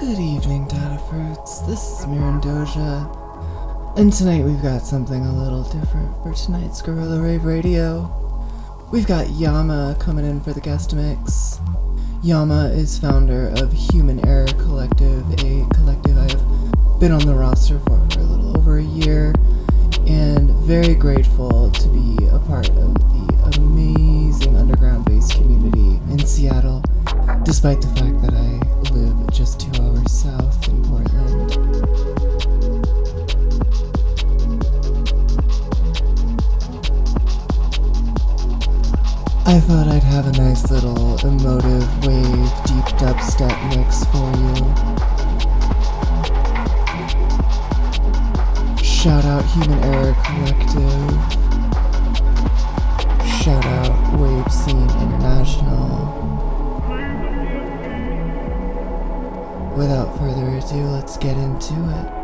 Good evening, Data Fruits. This is Mirin Doja. And tonight we've got something a little different for tonight's Guerilla Rave Radio. We've got Yama coming in for the guest mix. Yama is founder of Human Error Collective, a collective I have been on the roster for for a little over a year, and very grateful to be a part of the amazing underground bass community in Seattle, despite the fact that I live just two hours south in Portland. I thought I'd have a nice little emotive wave deep dubstep mix for you. Shout out Human Error Collective. Shout out Wave Scene International. Without further ado, let's get into it.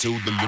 Till the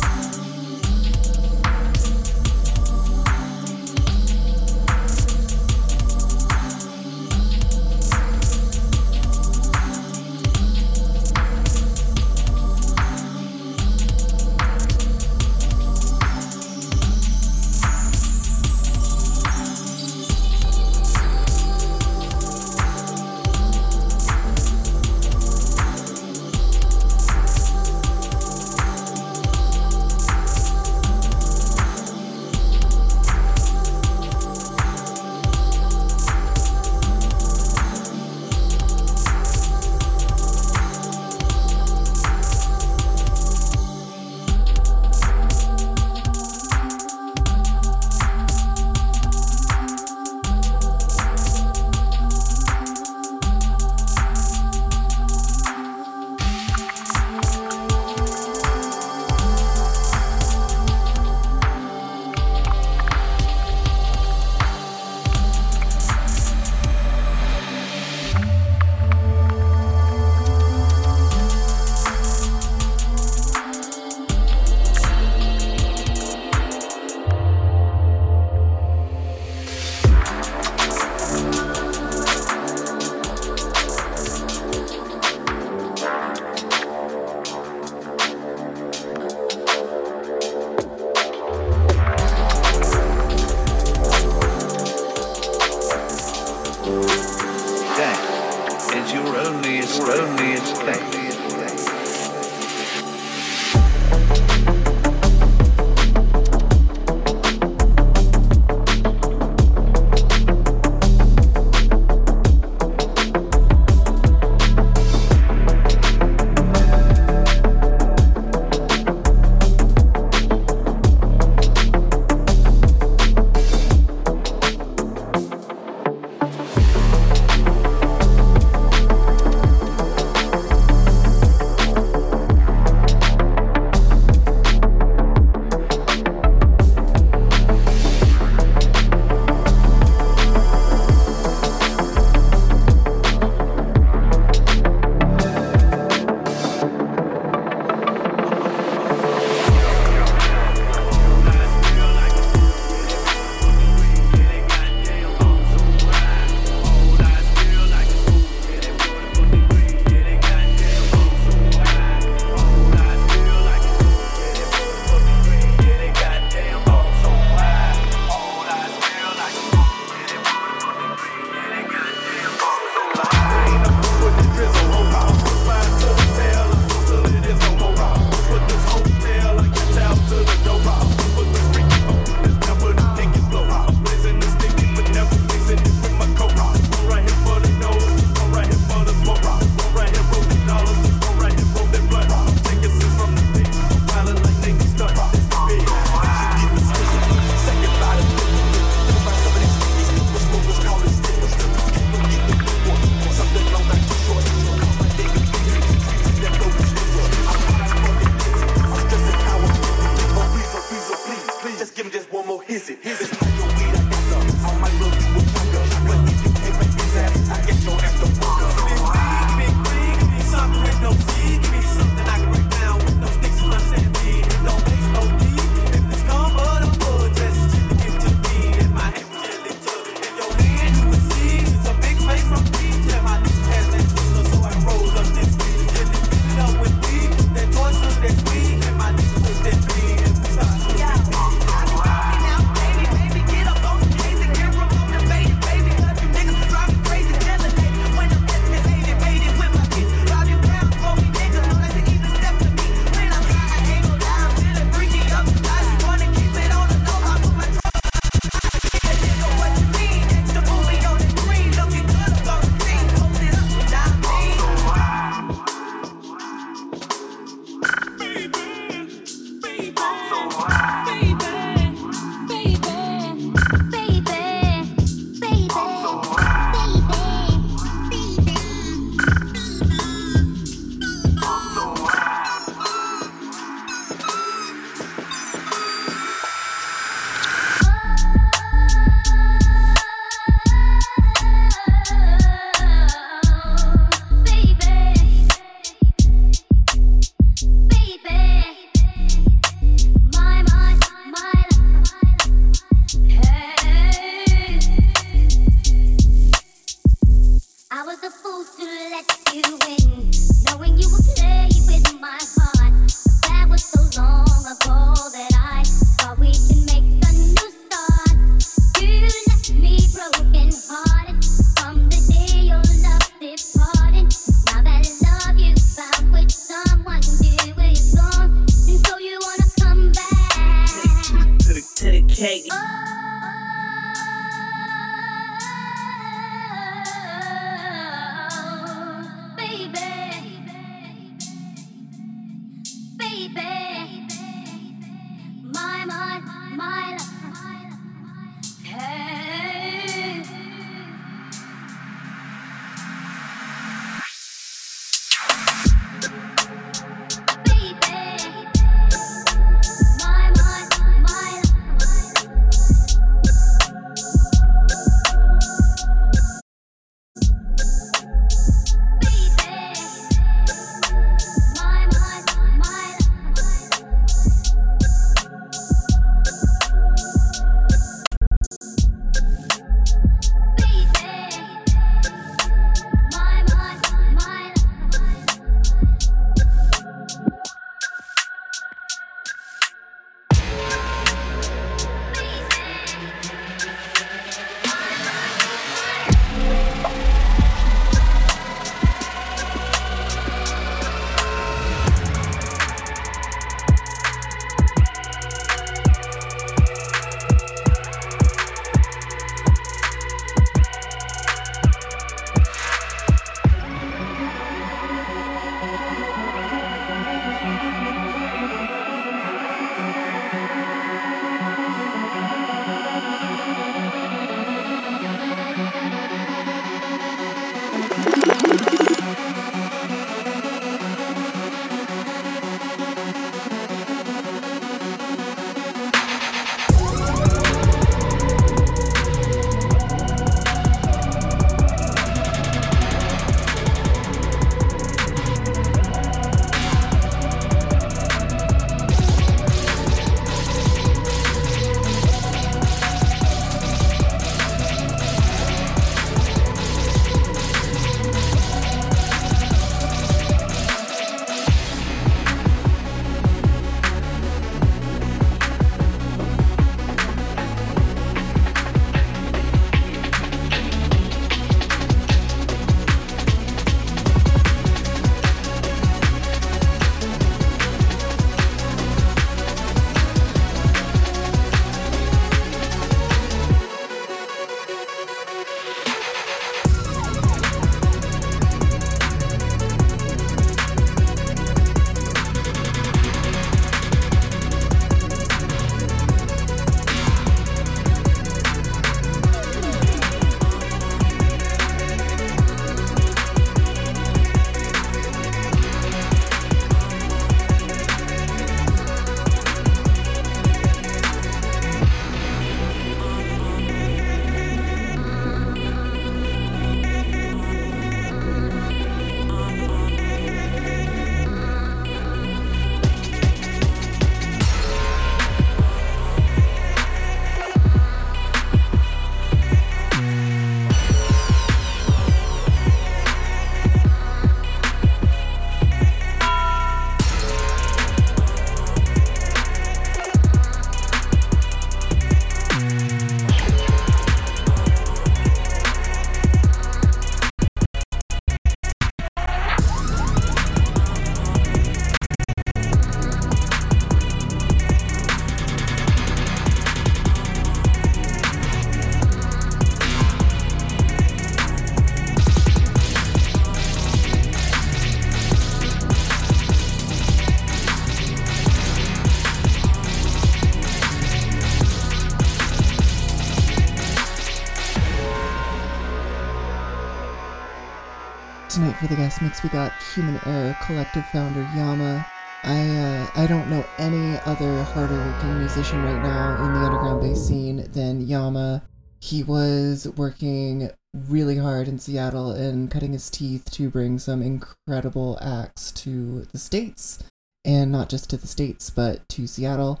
for the guest mix, we got Human Error Collective founder Yama. I uh, I don't know any other harder working musician right now in the underground bass scene than Yama. He was working really hard in Seattle and cutting his teeth to bring some incredible acts to the States. And not just to the States, but to Seattle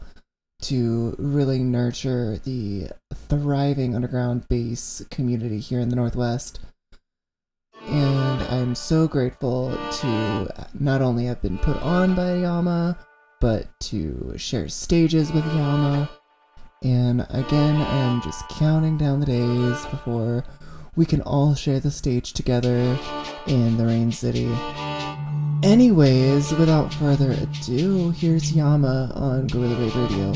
to really nurture the thriving underground bass community here in the Northwest. I'm so grateful to not only have been put on by Yama, but to share stages with Yama. And again, I'm just counting down the days before we can all share the stage together in the Rain City. Anyways, without further ado, here's Yama on Guerilla Radio.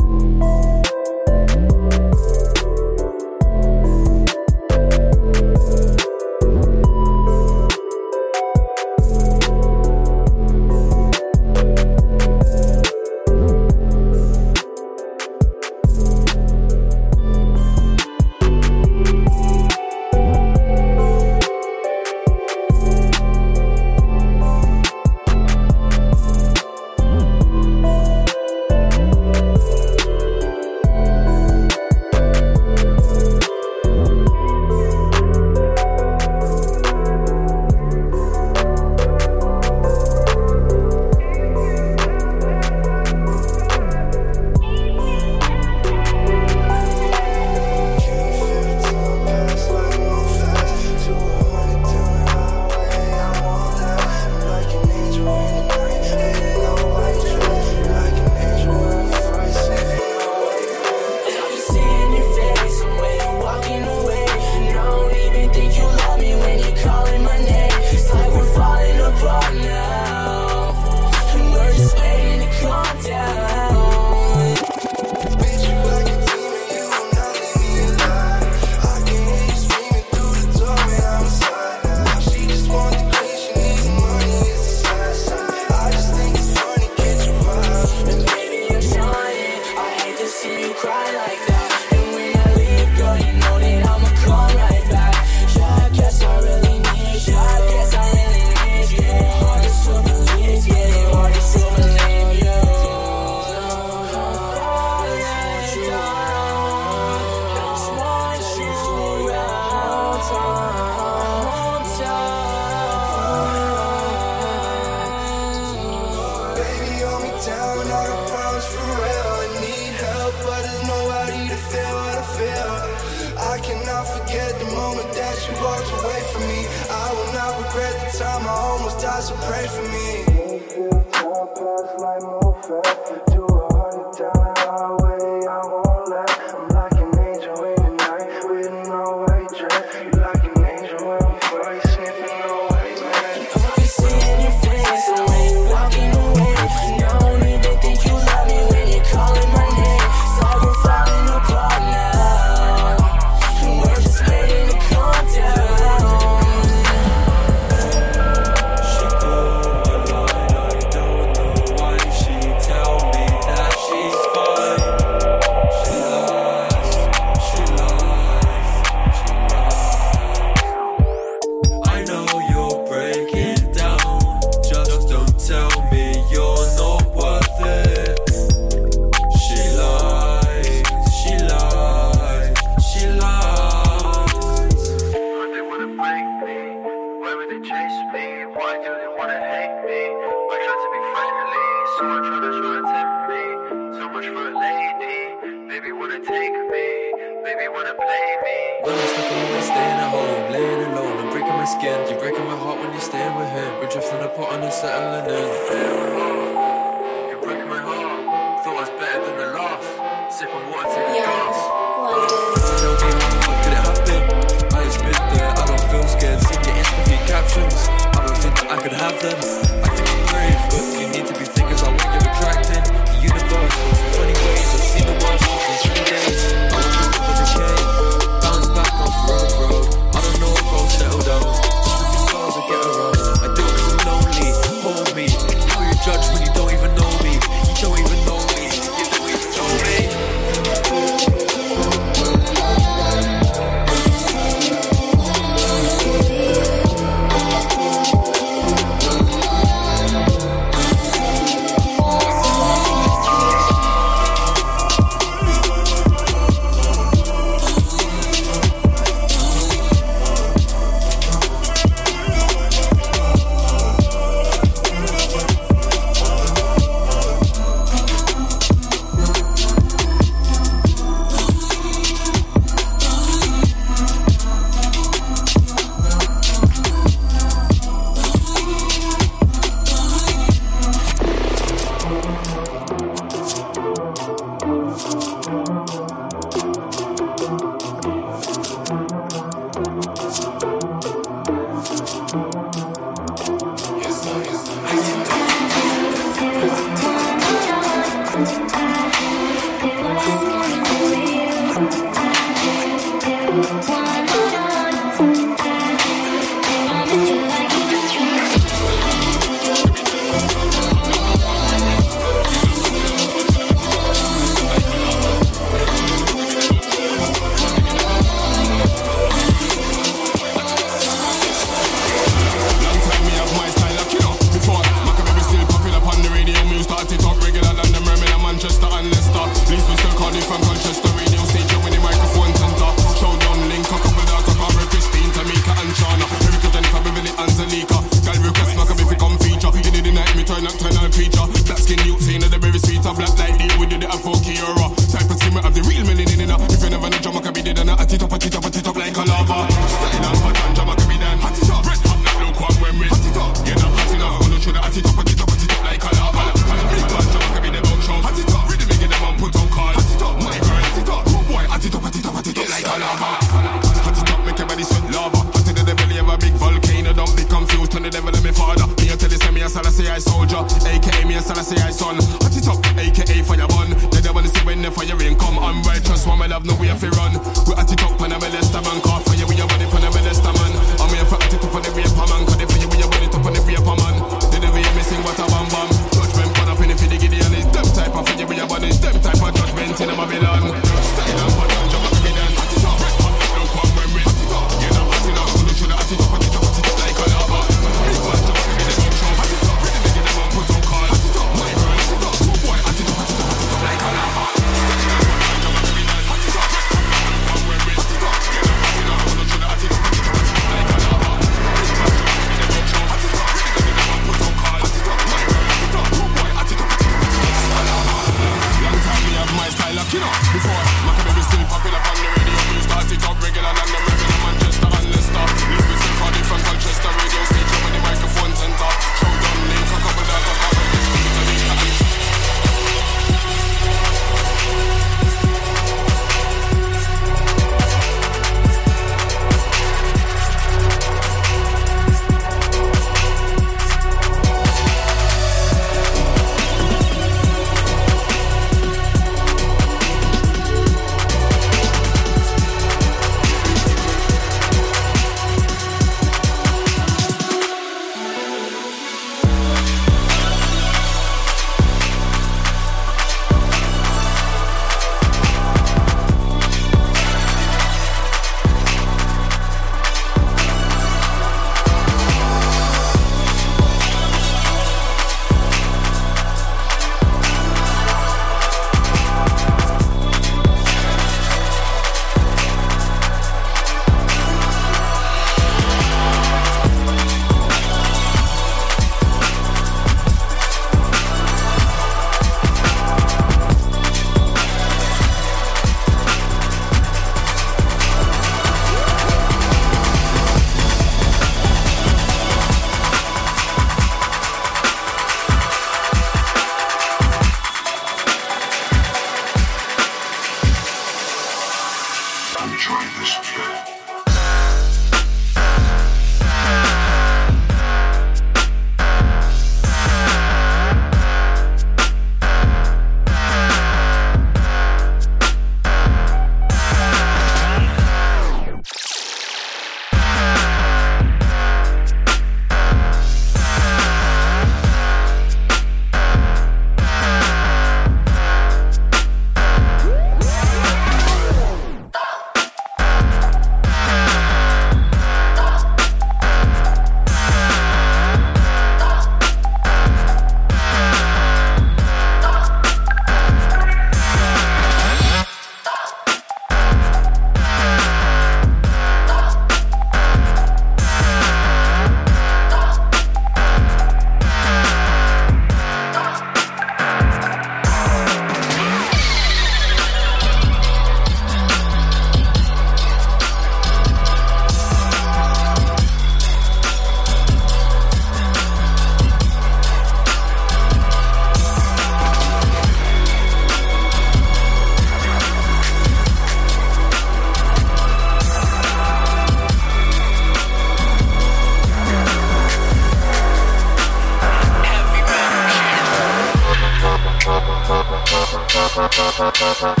Hey.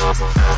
Hey.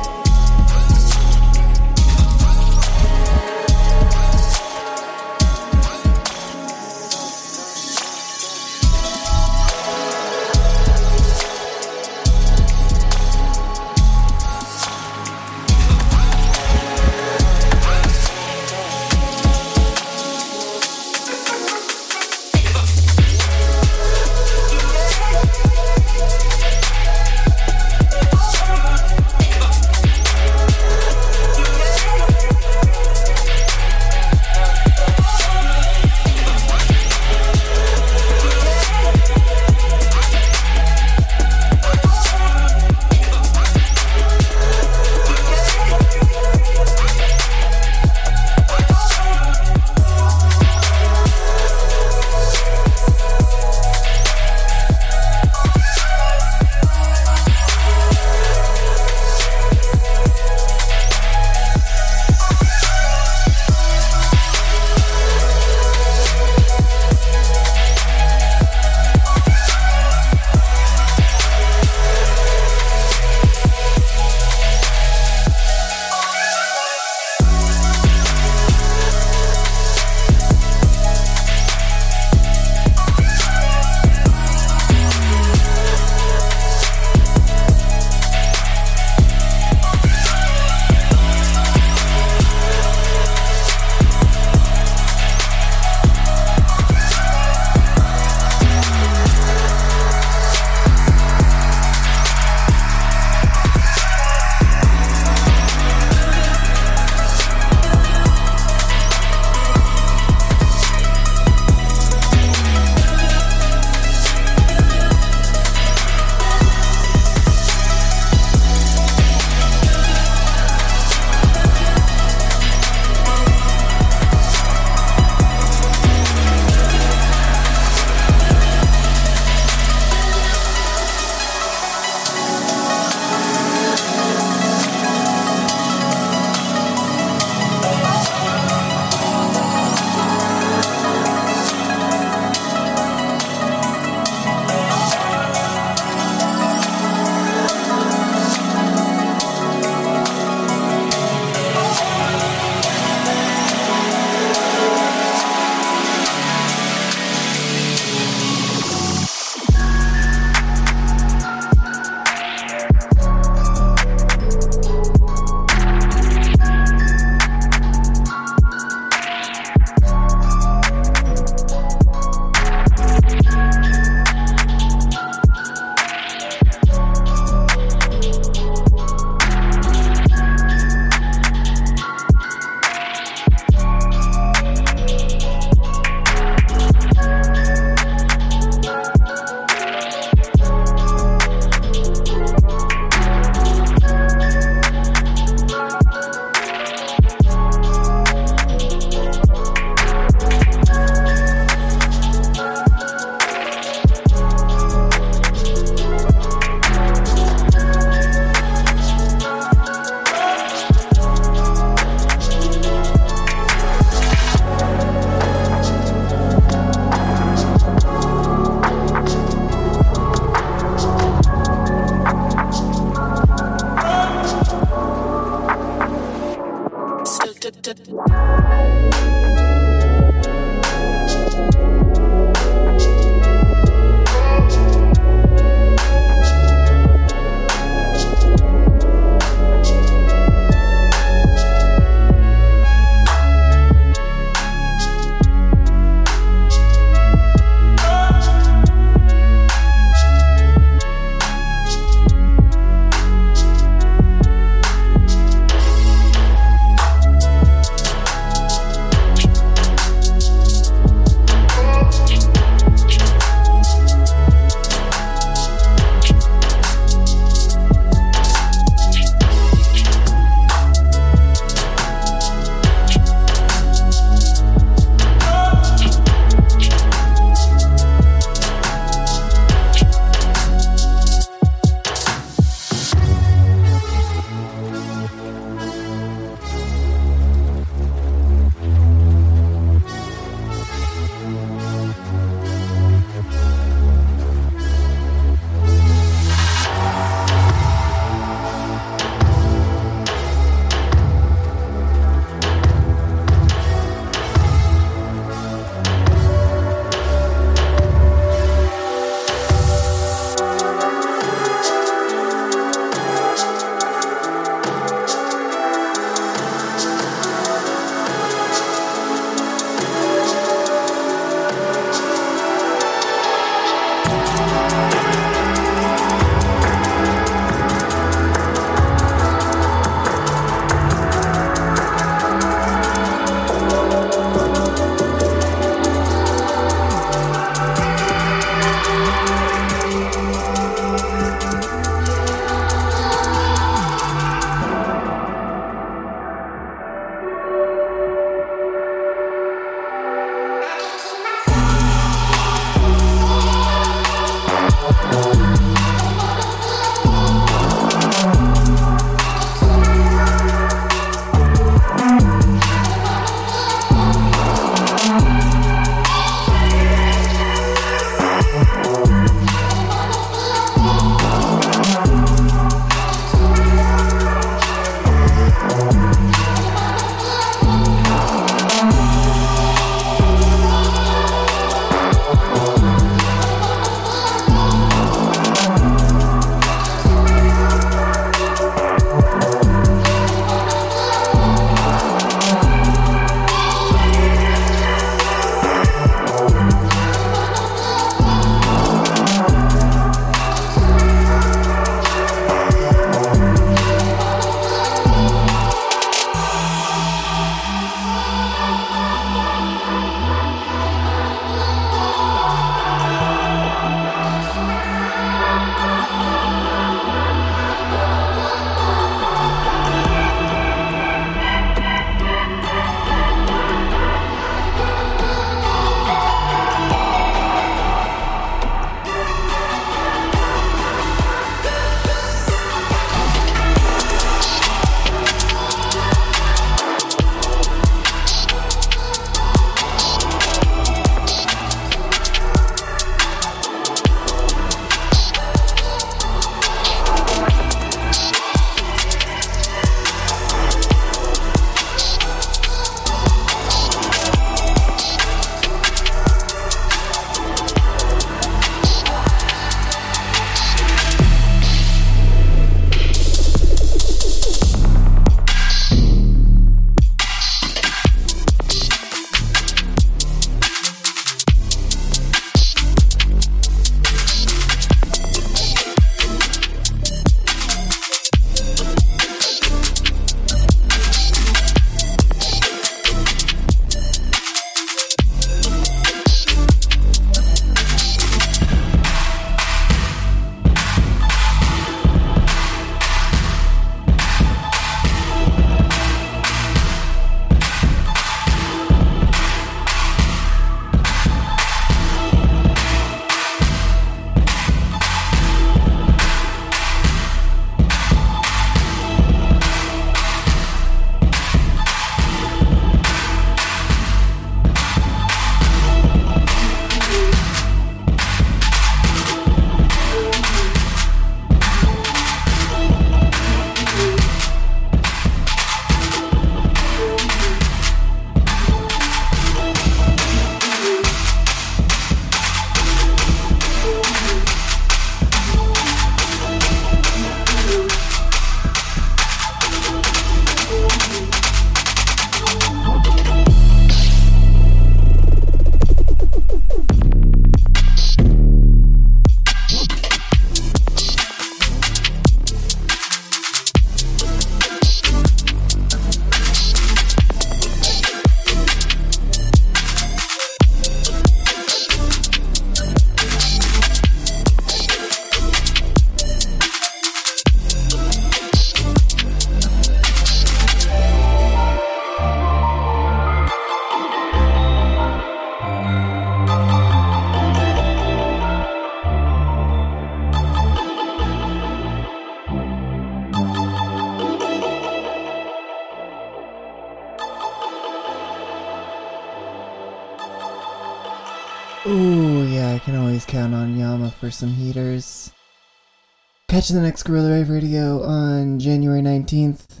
Catch the next Guerilla Rave Radio on January 19th,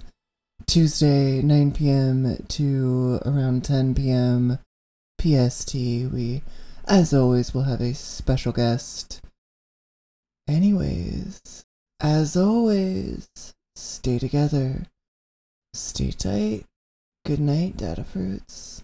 Tuesday, 9 p.m. to around 10 p.m. PST. We, as always, will have a special guest. Anyways, as always, stay together, stay tight. Good night, Datafruits.